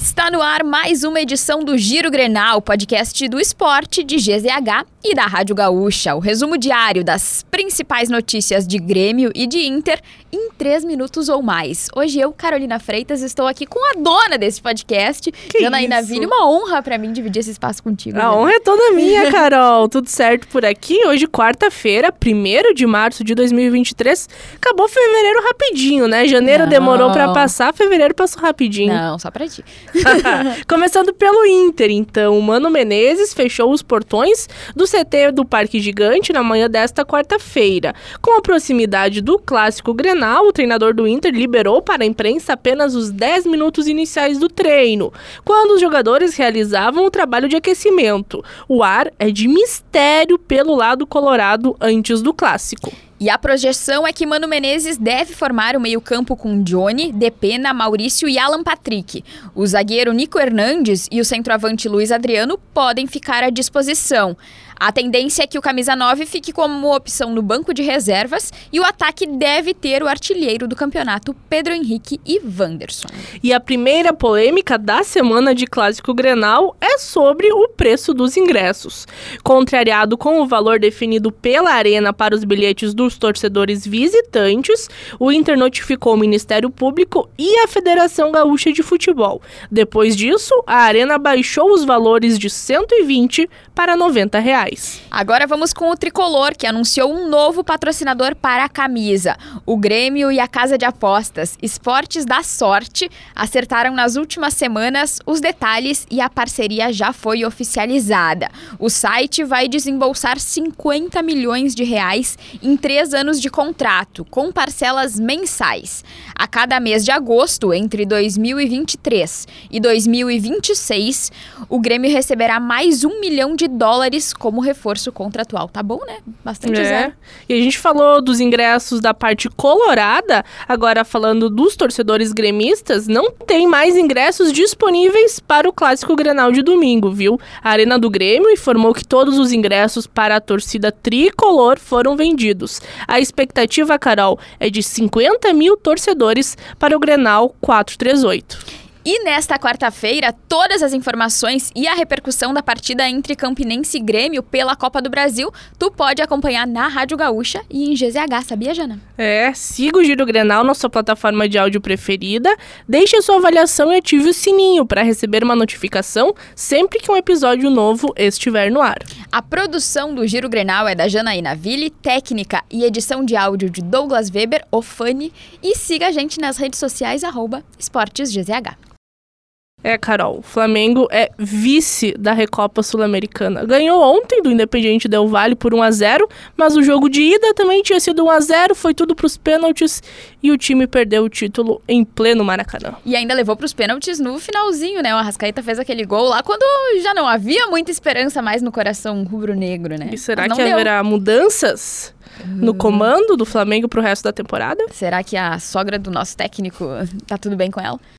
Está no ar mais uma edição do Giro Grenal, podcast do esporte de GZH e da Rádio Gaúcha. O resumo diário das principais notícias de Grêmio e de Inter em três minutos ou mais. Hoje eu, Carolina Freitas, estou aqui com a dona desse podcast, que Janaína Vini. Uma honra para mim dividir esse espaço contigo. A honra é toda minha, Carol. Tudo certo por aqui? Hoje, quarta-feira, 1 de março de 2023. Acabou fevereiro rapidinho, né? Janeiro Não. demorou para passar, fevereiro passou rapidinho. Não, só pra ti. Começando pelo Inter, então, o Mano Menezes fechou os portões do CT do Parque Gigante na manhã desta quarta-feira. Com a proximidade do clássico Grenal, o treinador do Inter liberou para a imprensa apenas os 10 minutos iniciais do treino, quando os jogadores realizavam o trabalho de aquecimento. O ar é de mistério pelo lado colorado antes do clássico. E a projeção é que Mano Menezes deve formar o meio-campo com Johnny, Depena, Maurício e Alan Patrick. O zagueiro Nico Hernandes e o centroavante Luiz Adriano podem ficar à disposição. A tendência é que o camisa 9 fique como opção no banco de reservas e o ataque deve ter o artilheiro do campeonato, Pedro Henrique e Wanderson. E a primeira polêmica da semana de Clássico Grenal é sobre o preço dos ingressos. Contrariado com o valor definido pela Arena para os bilhetes dos torcedores visitantes, o Inter notificou o Ministério Público e a Federação Gaúcha de Futebol. Depois disso, a Arena baixou os valores de 120 para 90 reais. Agora vamos com o Tricolor, que anunciou um novo patrocinador para a camisa. O Grêmio e a Casa de Apostas Esportes da Sorte acertaram nas últimas semanas os detalhes e a parceria já foi oficializada. O site vai desembolsar 50 milhões de reais em três anos de contrato, com parcelas mensais. A cada mês de agosto, entre 2023 e 2026, o Grêmio receberá mais um milhão de dólares como reforço contratual. Tá bom, né? Bastante É. zero. E a gente falou dos ingressos da parte colorada, agora falando dos torcedores gremistas, não tem mais ingressos disponíveis para o Clássico Grenal de domingo, viu? A Arena do Grêmio informou que todos os ingressos para a torcida tricolor foram vendidos. A expectativa, Carol, é de 50 mil torcedores para o Grenal 438. E nesta quarta-feira, todas as informações e a repercussão da partida entre Campinense e Grêmio pela Copa do Brasil, tu pode acompanhar na Rádio Gaúcha e em GZH, sabia, Jana? É, siga o Giro Grenal na sua plataforma de áudio preferida, deixe a sua avaliação e ative o sininho para receber uma notificação sempre que um episódio novo estiver no ar. A produção do Giro Grenal é da Janaína Ville, técnica e edição de áudio de Douglas Weber, o Fani, e siga a gente nas redes sociais, arroba EsportesGZH. É, Carol, o Flamengo é vice da Recopa Sul-Americana. Ganhou ontem do Independiente Del Valle por 1 a 0 mas o jogo de ida também tinha sido 1 a 0 foi tudo pros pênaltis e o time perdeu o título em pleno Maracanã. E ainda levou para os pênaltis no finalzinho, né? O Arrascaeta fez aquele gol lá quando já não havia muita esperança mais no coração rubro-negro, né? E será que deu. haverá mudanças no comando do Flamengo pro resto da temporada? Será que a sogra do nosso técnico tá tudo bem com ela?